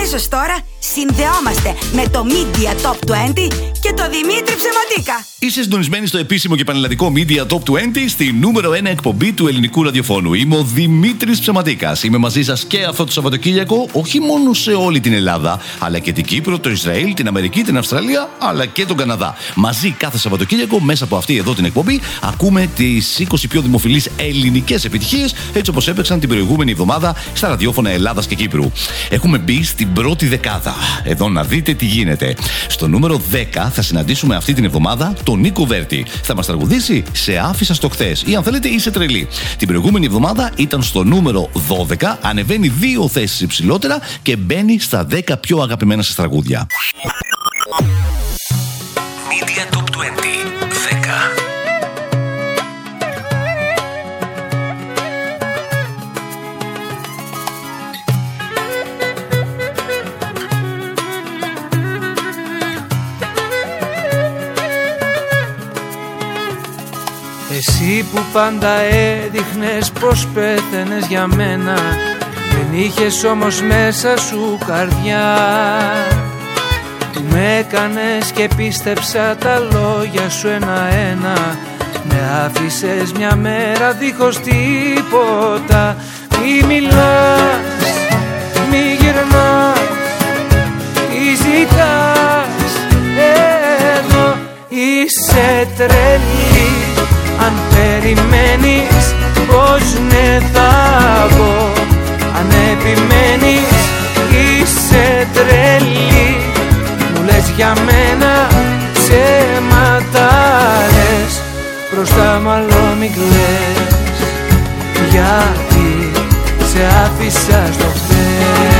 Αμέσως τώρα συνδεόμαστε με το Media Top 20 και το Δημήτρη Ψεματίκα. Είσαι συντονισμένη στο επίσημο και πανελλαδικό Media Top 20 στη νούμερο 1 εκπομπή του ελληνικού ραδιοφώνου. Είμαι ο Δημήτρης Ψεματίκας. Είμαι μαζί σας και αυτό το Σαββατοκύριακο, όχι μόνο σε όλη την Ελλάδα, αλλά και την Κύπρο, το Ισραήλ, την Αμερική, την Αυστραλία, αλλά και τον Καναδά. Μαζί κάθε Σαββατοκύριακο, μέσα από αυτή εδώ την εκπομπή, ακούμε τις 20 πιο δημοφιλείς ελληνικές επιτυχίες, έτσι όπως έπαιξαν την προηγούμενη εβδομάδα στα ραδιόφωνα Ελλάδας και Κύπρου. Έχουμε μπει στην πρώτη δεκάδα. Εδώ να δείτε τι γίνεται. Στο νούμερο 10 θα συναντήσουμε αυτή την εβδομάδα τον Νίκο Βέρτη. Θα μας τραγουδήσει σε άφησα στο χθες ή αν θέλετε είσαι τρελή. Την προηγούμενη εβδομάδα ήταν στο νούμερο 12, ανεβαίνει δύο θέσεις υψηλότερα και μπαίνει στα 10 πιο αγαπημένα σας τραγούδια. Εσύ που πάντα έδειχνες πως πέθαινες για μένα Δεν είχες όμως μέσα σου καρδιά. Που με έκανες και πίστεψα τα λόγια σου ένα-ένα Με άφησες μια μέρα δίχως τίποτα. Μη μιλάς, μη γυρνάς, τι ζητάς. Εδώ είσαι τρελή. αν περιμένεις πως ναι θα πω Αν επιμένεις είσαι τρελή. Μου λες για μένα ψέματα λες. Μπροστά μάλλον μην κλαις. Γιατί σε άφησα στο χθες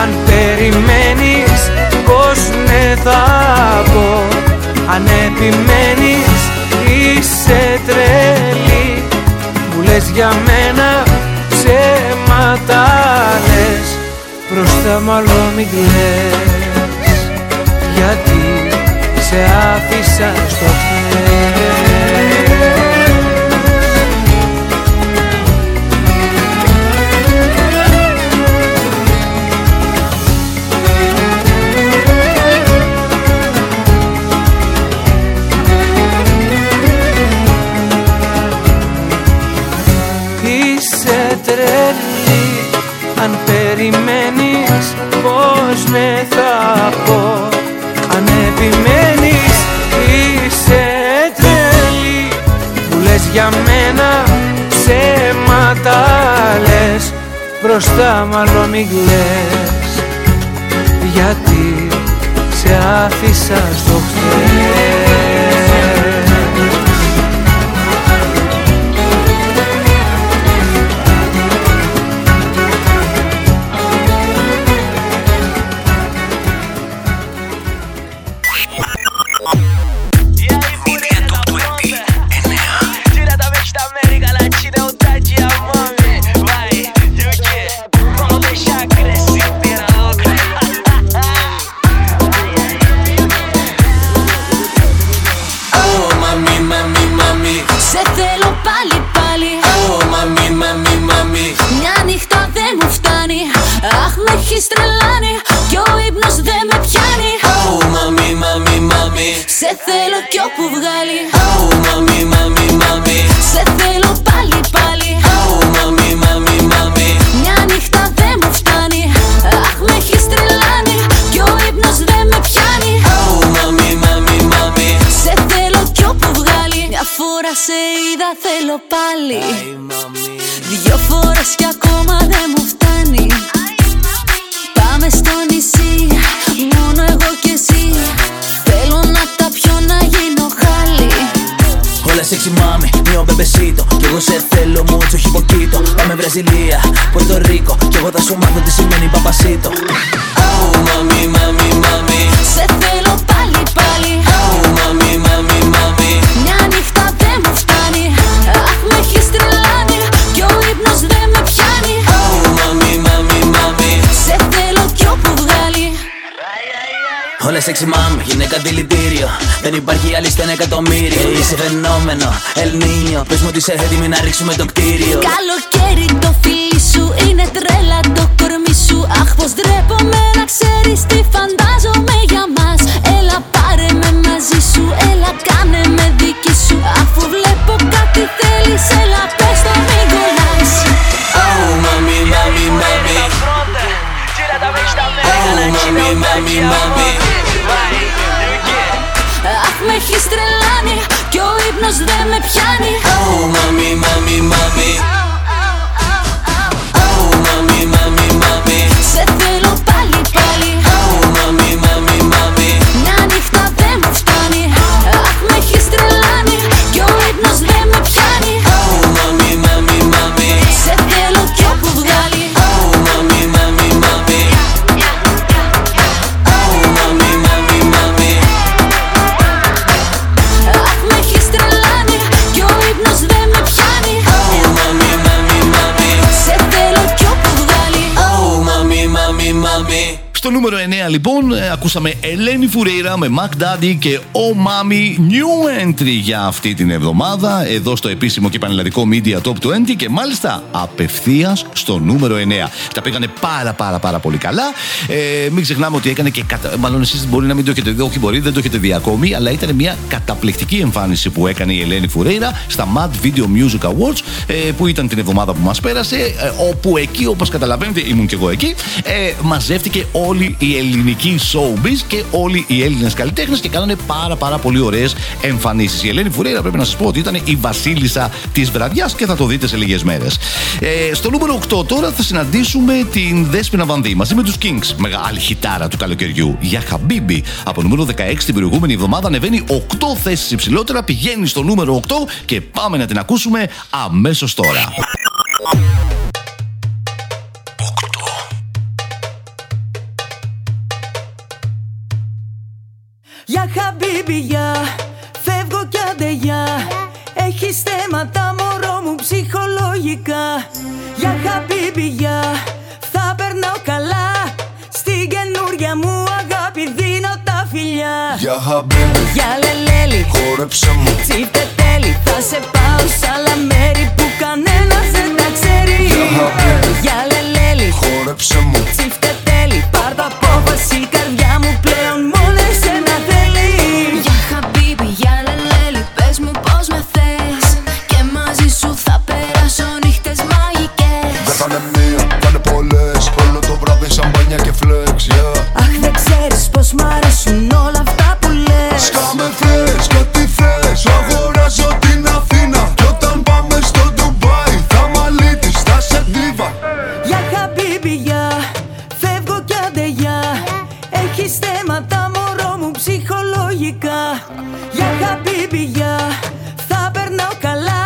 αν περιμένεις πως ναι θα πω. Αν επιμένεις είσαι τρελή. Μου λες για μένα ψέματα λες. Μπροστά μάλλον μην κλαις. Γιατί σε άφησα στο χέρι Μπροστά μάλλον μην κλαις σε είδα θέλω πάλι. Δυο φορές κι ακόμα δεν μου φτάνει. Πάμε στο νησί, μόνο εγώ και εσύ. Θέλω να τα πιω να γίνω χάλι. Όλα σεξι μάμι, μειό μπεμπεσίτο. Κι εγώ σε θέλω μουτσο χιποκίτο Πάμε Βραζιλία, Πορτορίκο Κι εγώ θα σου μάθω τι σημαίνει παπασίτο Όλα σεξι μάμι, γυναίκα δηλητήριο. Δεν υπάρχει άλλη στο ένα εκατομμύριο Είσαι φαινόμενο, Ελνίνιο Πες μου ότι είσαι έτοιμη να ρίξουμε το κτίριο. Καλοκαίρι το φίλι σου είναι τρέλα. Το κορμί σου Αχ πως ντρέπομαι να ξέρεις τι φαντάζομαι για μας. Έλα πάρε με μαζί σου, έλα κάνε με δική σου. Αφού βλέπω κάτι θέλεις, έλα πες το μην κολλάς. Oh, μάμι, μάμι, μάμι Oh, μάμι, μάμι, μάμι Αχ με έχεις τρελάνει κι ο ύπνος δεν με πιάνει. Oh, μάμι, μάμι, μάμι ακούσαμε Ελένη Φουρέιρα με Mac Daddy και Oh Mami New Entry για αυτή την εβδομάδα εδώ στο επίσημο και πανελλαδικό Media Top 20 και μάλιστα απευθείας στο νούμερο 9. Τα πήγανε πάρα πάρα πάρα πολύ καλά. Ε, μην ξεχνάμε ότι έκανε και κατα... μάλλον εσείς μπορεί να μην το έχετε δει, όχι μπορεί, δεν το έχετε δει ακόμη, αλλά ήταν μια καταπληκτική εμφάνιση που έκανε η Ελένη Φουρέιρα στα Mad Video Music Awards ε, που ήταν την εβδομάδα που μας πέρασε ε, όπου εκεί όπως καταλαβαίνετε ήμουν και εγώ εκεί ε, μαζεύτηκε όλη η ελληνική showbiz και όλοι οι Έλληνες καλλιτέχνες και κάνανε πάρα πάρα πολύ ωραίες εμφανίσεις. Η Ελένη Φουρέιρα πρέπει να σας πω ότι ήταν η βασίλισσα της βραδιάς και θα το δείτε σε λίγες μέρες. Ε, στο νούμερο 8 τώρα θα συναντήσουμε την Δέσποινα Βανδύ μαζί με τους Kings. Μεγάλη χιτάρα του καλοκαιριού. Για Χαμπίμπι. Από νούμερο 16 την προηγούμενη εβδομάδα ανεβαίνει 8 θέσεις υψηλότερα, πηγαίνει στο νούμερο 8 και πάμε να την ακούσουμε αμέσως τώρα. Για χαμπίμπι, για φεύγω κι άντε για Έχεις θέματα μωρό μου ψυχολογικά. Για χαμπίμπι, για θα περνάω καλά. Στην καινούρια μου αγάπη δίνω τα φιλιά. Για χαμπίμπι, Για λελέλη, χόρεψε μου. Τσίφτε τέλει Θα σε πάω σ' άλλα μέρη που κανένας δεν τα ξέρει. Χαμπίμπι. Για λελέλη, χόρεψε μου. Τσίφτε Έχεις θέματα μωρό μου ψυχολογικά. Για χαμπίμπι, για θα περνάω καλά.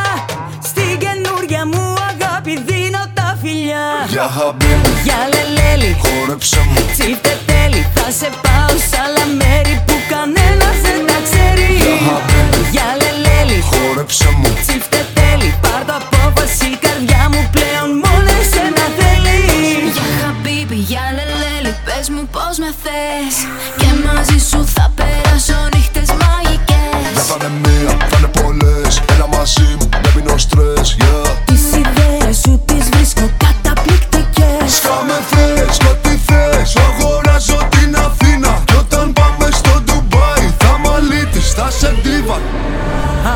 Στην καινούρια μου αγάπη δίνω τα φιλιά. Για χαμπίμπι, Για λελέλη, χόρεψε μου. Τσίφτε τέλει, θα σε πάω σ' άλλα μέρη που κανένας δεν τα ξέρει. Χαμπίμπι. Για λελέλη, Χόρεψε μου. τσίφτε τέλει, πάρ' θες. Και μαζί σου θα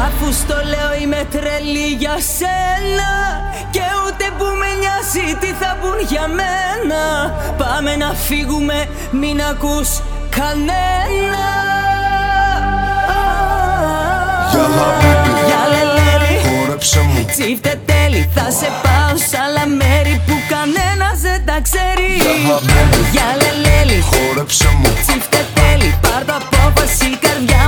Αφού στο λέω είμαι τρελή για σένα Και ούτε που με νοιάζει τι θα πουν για μένα. Πάμε να φύγουμε μην ακούς κανένα. Για χαμπίμπι. Για λελέ Τσίφτε τέλει Θα σε πάω σ' άλλα μέρη Που κανένας δεν τα ξέρει. Για λελέλη Χόρεψε μου. Τσίφτε τέλει Πάρ' το απόφαση Η καρδιά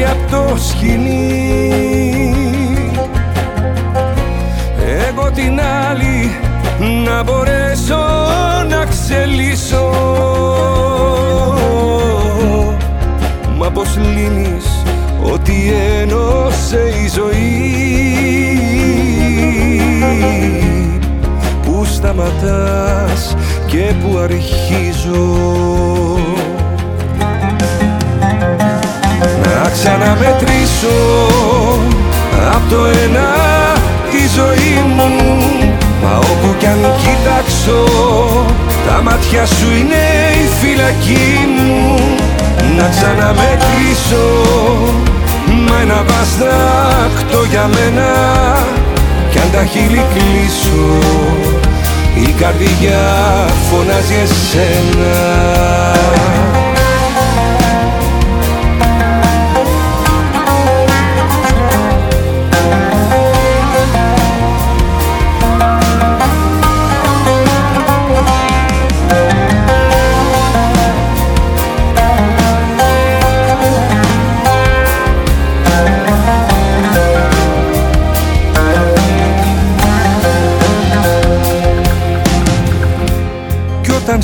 μια άκρη απ' το σκηνή Εγώ την άλλη να μπορέσω να ξελίσω. Μα πως λύνεις ότι ένωσε η ζωή. Πού σταματάς και πού αρχίζω ξαναμετρήσω. Απ' το ένα τη ζωή μου Μα όπου κι αν κοιτάξω Τα μάτια σου είναι η φυλακή μου. Να ξαναμετρήσω Μα ένα βαστάκτο για μένα Κι αν τα χείλη κλείσω Η καρδιά φωνάζει εσένα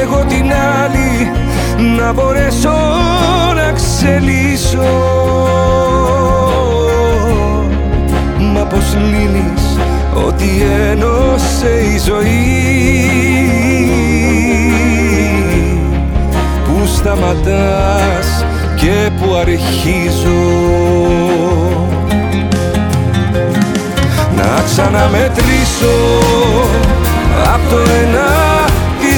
Εγώ την άλλη να μπορέσω να ξελίσω. Μα πως λύνεις ότι ένωσε η ζωή Πού σταματάς και πού αρχίζω. Να ξαναμετρήσω Απ' το ένα τη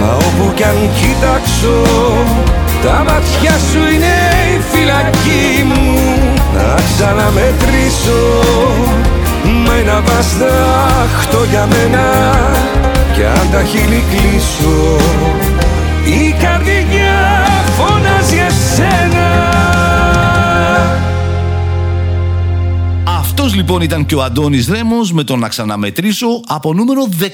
Μα όπου κι αν κοιτάξω Τα μάτια σου είναι η φυλακή μου. Να ξαναμετρήσω Μα ένα βαστάχτο για μένα. Κι αν τα χείλη κλείσω Η καρδιά φωνάζει εσένα λοιπόν ήταν και ο Αντώνης Ρέμος με το να ξαναμετρήσω από νούμερο 13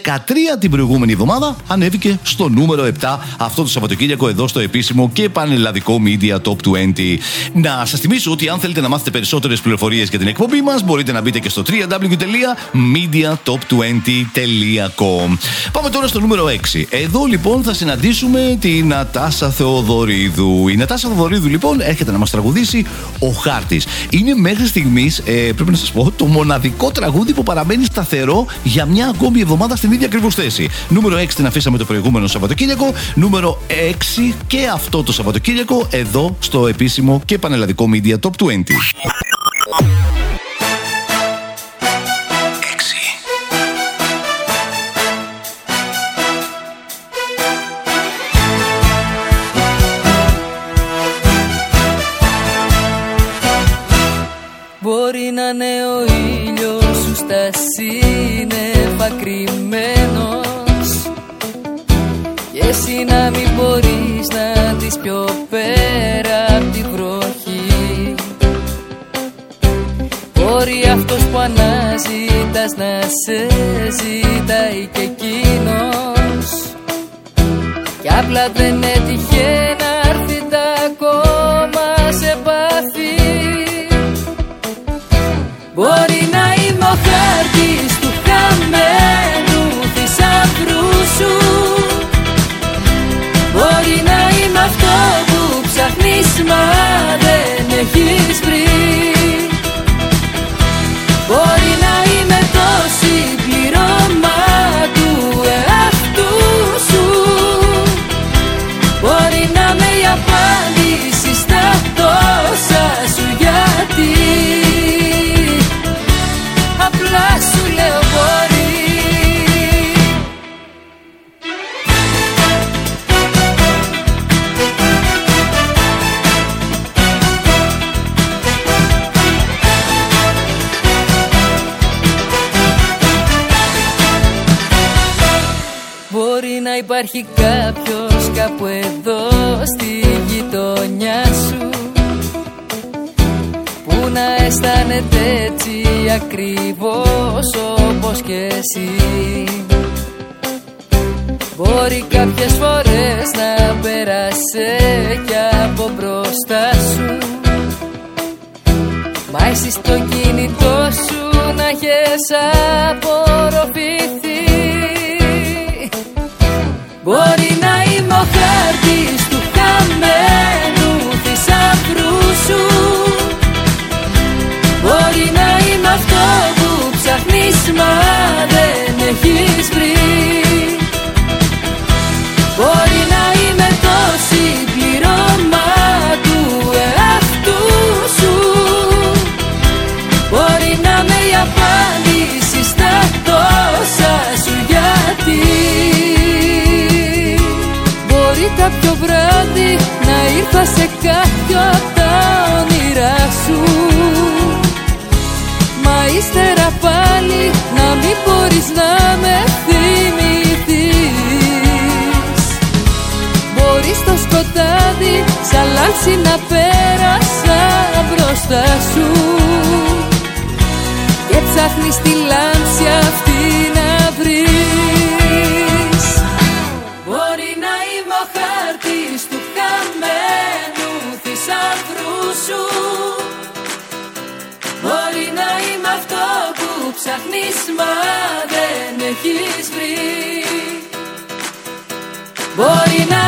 την προηγούμενη εβδομάδα ανέβηκε στο νούμερο 7 αυτό το Σαββατοκύριακο εδώ στο επίσημο και πανελλαδικό Media Top 20. Να σας θυμίσω ότι αν θέλετε να μάθετε περισσότερες πληροφορίες για την εκπομπή μας μπορείτε να μπείτε και στο www.mediatop20.com Πάμε τώρα στο νούμερο 6. Εδώ λοιπόν θα συναντήσουμε την Νατάσα Θεοδωρίδου. Η Νατάσα Θεοδωρίδου λοιπόν έρχεται να μας τραγουδήσει ο Χάρτης. Είναι μέχρι στιγμής, ε, πρέπει να σας πω, το μοναδικό τραγούδι που παραμένει σταθερό για μια ακόμη εβδομάδα στην ίδια ακριβώς θέση. Νούμερο 6 την αφήσαμε το προηγούμενο Σαββατοκύριακο. Νούμερο 6 και αυτό το Σαββατοκύριακο εδώ στο επίσημο και πανελλαδικό Media Top 20. Αισθάνεται έτσι ακριβώς όπως και εσύ. Μπορεί κάποιες φορές να πέρασε κι από μπροστά σου. Μα εσύ στο κινητό σου να έχεις απορροφηθεί. Μπορεί να είμαι ο χάρτης μα δεν έχεις βρει. Μπορεί να είμαι το συμπληρώμα του εαυτού σου. Μπορεί να είμαι η απάντηση στα τόσα σου γιατί. Μπορεί κάποιο βράδυ να ήρθα σε κάποιο απ' τα όνειρά σου. Μα ύστερα πάλι να μην μπορείς να με θυμηθείς. Μπορείς στο σκοτάδι σαν λάμψη να πέρασα μπροστά σου. Και ψάχνεις τη λάμψη αυτή να βρεις ψάχνεις μα δεν έχεις βρει. Μπορεί να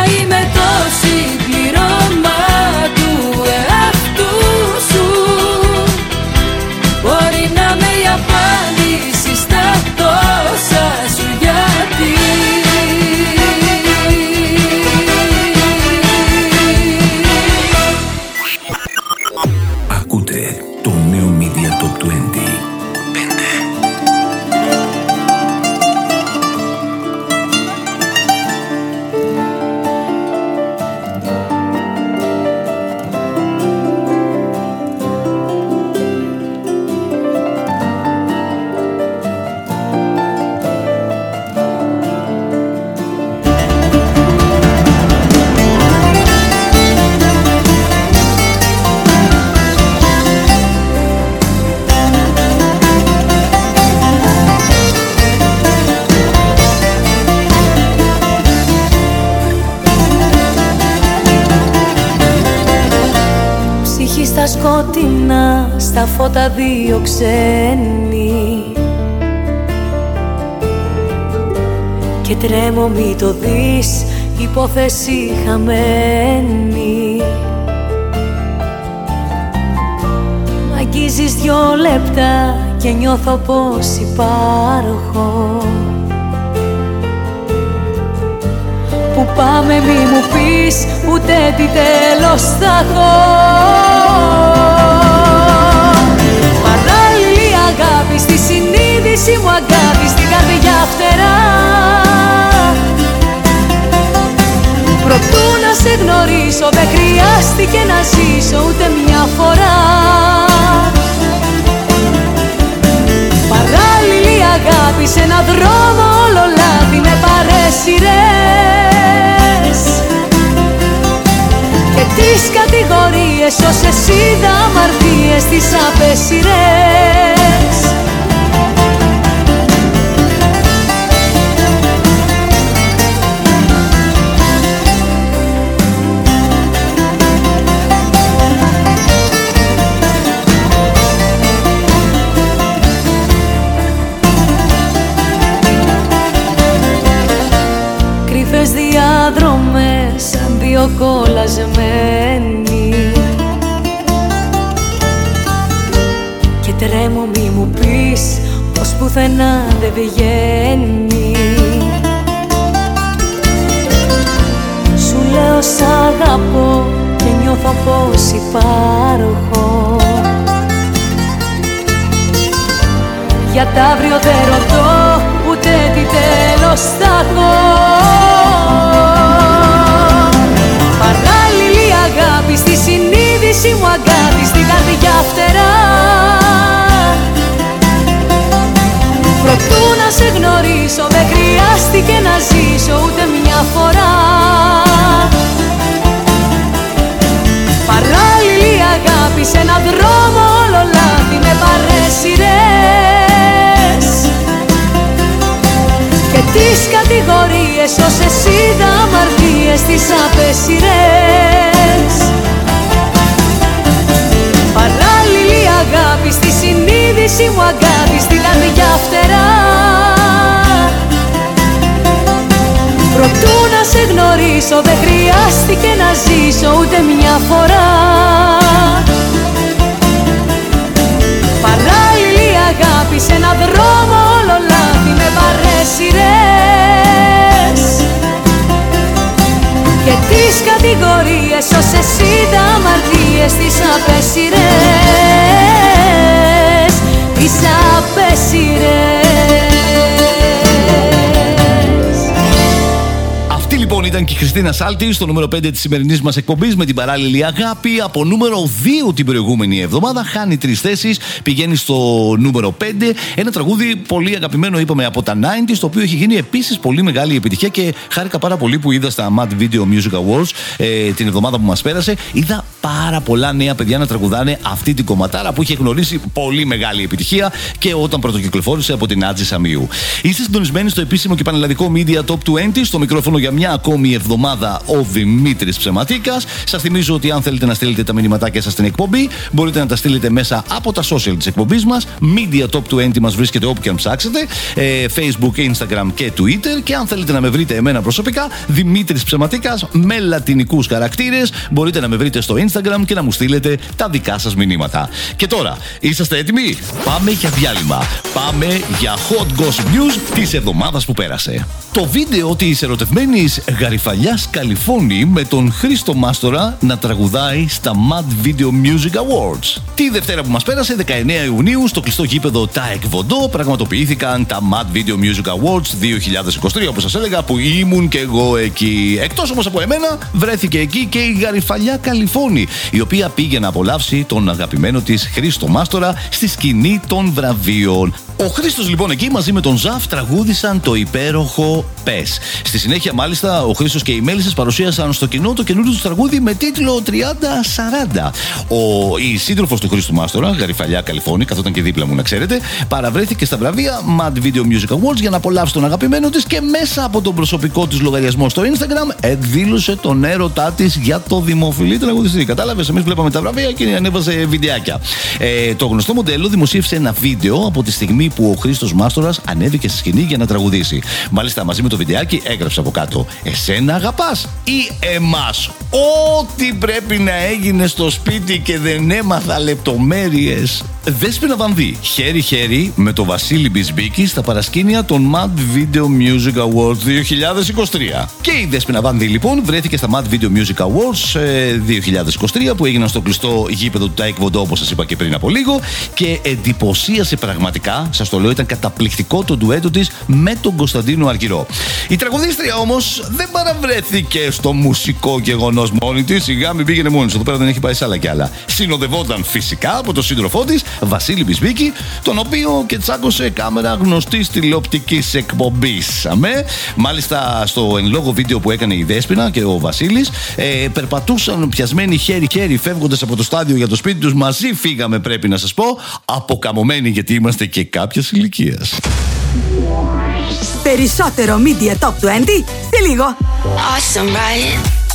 στα φώτα δύο ξένοι. Και τρέμω μη το δεις υπόθεση χαμένη. Μ' αγγίζεις δυο λεπτά και νιώθω πως υπάρχω Που πάμε μη μου πεις ούτε τι τέλος θα έχω. Παράλληλη αγάπη στη συνείδηση μου αγάπη στην καρδιά φτερά. Προτού να σε γνωρίσω δεν χρειάστηκε να ζήσω ούτε μια φορά. Παράλληλη αγάπη σε έναν δρόμο όλο λάθη με παρέσιρες κατηγορίες όσες είδα αμαρτίες τις απέσιρες Κρυφές διάδρομες σαν δύο κολλασμένοι πουθενά δεν βγαίνει. Σου λέω σ' αγαπώ και νιώθω πως υπάρχω. Για τ' αύριο δεν ρωτώ ούτε τι τέλος θα έχω Παράλληλη αγάπη στη συνείδηση μου αγάπη στην καρδιά φτερά Προτού να σε γνωρίσω δεν χρειάστηκε να ζήσω ούτε μια φορά. Παράλληλη αγάπη σε έναν δρόμο όλο λάθη με παρέσιρες Και τις κατηγορίες όσες είδα αμαρτίες τις απέσιρες συνείδηση μου αγάπης στην καρδιά φτερά. Προτού να σε γνωρίσω δεν χρειάστηκε να ζήσω ούτε μια φορά. Παράλληλη αγάπη σε έναν δρόμο όλο λάθη με παρέσιρες Και τις κατηγορίες όσες είδα αμαρτίες τις απέσιρες Χριστίνα Σάλτη στο νούμερο 5 της σημερινής μας εκπομπής με την παράλληλη αγάπη. Από νούμερο 2 την προηγούμενη εβδομάδα χάνει τρεις θέσεις, πηγαίνει στο νούμερο 5. Ένα τραγούδι πολύ αγαπημένο, είπαμε, από τα 90s, το οποίο έχει γίνει επίσης πολύ μεγάλη επιτυχία και χάρηκα πάρα πολύ που είδα στα Mad Video Music Awards ε, την εβδομάδα που μας πέρασε. Είδα πάρα πολλά νέα παιδιά να τραγουδάνε αυτή την κομματάρα που είχε γνωρίσει πολύ μεγάλη επιτυχία και όταν πρωτοκυκλοφόρησε από την Άτζη Σαμίου. Είστε συντονισμένοι στο επίσημο και πανελλαδικό Media Top 20, στο μικρόφωνο για μια ακόμη εβδομάδα ο Δημήτρης Ψεματίκας. Σας θυμίζω ότι αν θέλετε να στείλετε τα μηνυματάκια σας στην εκπομπή, μπορείτε να τα στείλετε μέσα από τα social της εκπομπής μας. Media Top 20 μας βρίσκεται όπου και αν ψάξετε. Ε, Facebook, Instagram και Twitter. Και αν θέλετε να με βρείτε εμένα προσωπικά, Δημήτρης Ψεματίκας με λατινικούς χαρακτήρες, μπορείτε να με βρείτε στο Instagram και να μου στείλετε τα δικά σας μηνύματα. Και τώρα, είσαστε έτοιμοι; Πάμε για διάλειμμα. Πάμε για hot gossip news της εβδομάδας που πέρασε. Το βίντεο τη ερωτευμένης γαριφαλιά Καλιφώνη με τον Χρήστο Μάστορα να τραγουδάει στα Mad Video Music Awards. Τη Δευτέρα που μας πέρασε, 19 Ιουνίου, στο κλειστό γήπεδο ΤΑΕΚ Βοντό, πραγματοποιήθηκαν τα Mad Video Music Awards 2023, όπως σας έλεγα, που ήμουν και εγώ εκεί. Εκτός όμως από εμένα, βρέθηκε εκεί και η γαριφαλιά Καλιφώνη, η οποία πήγε να απολαύσει τον αγαπημένο της Χρήστο Μάστορα στη σκηνή των βραβείων. Ο Χρήστος λοιπόν εκεί μαζί με τον Ζαφ τραγούδησαν το υπέροχο Πες. Στη συνέχεια, μάλιστα, ο Χρήστος και οι Μέλισσε παρουσίασαν στο κοινό το καινούριο τους τραγούδι με τίτλο 30-40. Ο, η σύντροφος του Χρήστου Μάστορα, Γαριφαλιά Καλιφώνη, καθόταν και δίπλα μου να ξέρετε, παραβρέθηκε στα βραβεία Mad Video Music Awards για να απολαύσει τον αγαπημένο της και μέσα από τον προσωπικό της λογαριασμό στο Instagram εκδήλωσε τον έρωτά της για το δημοφιλή τραγουδιστή. Κατάλαβες, εμείς βλέπαμε τα βραβεία και ανέβαζε βιντεάκια. Ε, το γνωστό μοντέλο δημοσίευσε ένα βίντεο από τη στιγμή που ο Χρήστος Μάστορας ανέβηκε στη σκηνή για να τραγουδήσει. Μάλιστα, μαζί με το βιντεάκι έγραψε από κάτω Εσένα αγαπάς ή εμάς; Ό,τι πρέπει να έγινε στο σπίτι και δεν έμαθα λεπτομέρειες. Δέσποινα Βανδύ, χέρι-χέρι με το Βασίλη Μπισμπίκη στα παρασκήνια των Mad Video Music Awards 2023. Και η Δέσποινα Βανδύ λοιπόν βρέθηκε στα Mad Video Music Awards 2023 που έγιναν στο κλειστό γήπεδο του Τάε Κβον Ντο όπως σας είπα και πριν από λίγο και εντυπωσίασε πραγματικά, σας το λέω ήταν καταπληκτικό το ντουέτο της με τον Κωνσταντίνο Αργυρό. Η τραγουδίστρια όμως δεν παραβρέθηκε στο μουσικό γεγονός μόνη της, σιγά μην πήγαινε μόνη εδώ πέρα δεν έχει πάει σε άλλα κι άλλα. Συνοδευόταν φυσικά από τον σύντροφό της, Βασίλη Μπισμπίκη, τον οποίο και τσάκωσε κάμερα γνωστής τηλεοπτικής εκπομπής. Αμέ. Μάλιστα στο εν λόγω βίντεο που έκανε η Δέσποινα και ο Βασίλης, ε, περπατούσαν πιασμένοι χέρι-χέρι φεύγοντας από το στάδιο για το σπίτι τους. Μαζί φύγαμε, πρέπει να σας πω, αποκαμωμένοι γιατί είμαστε και κάποια ηλικία. Περισσότερο Media Top 20 σε λίγο. Awesome, right?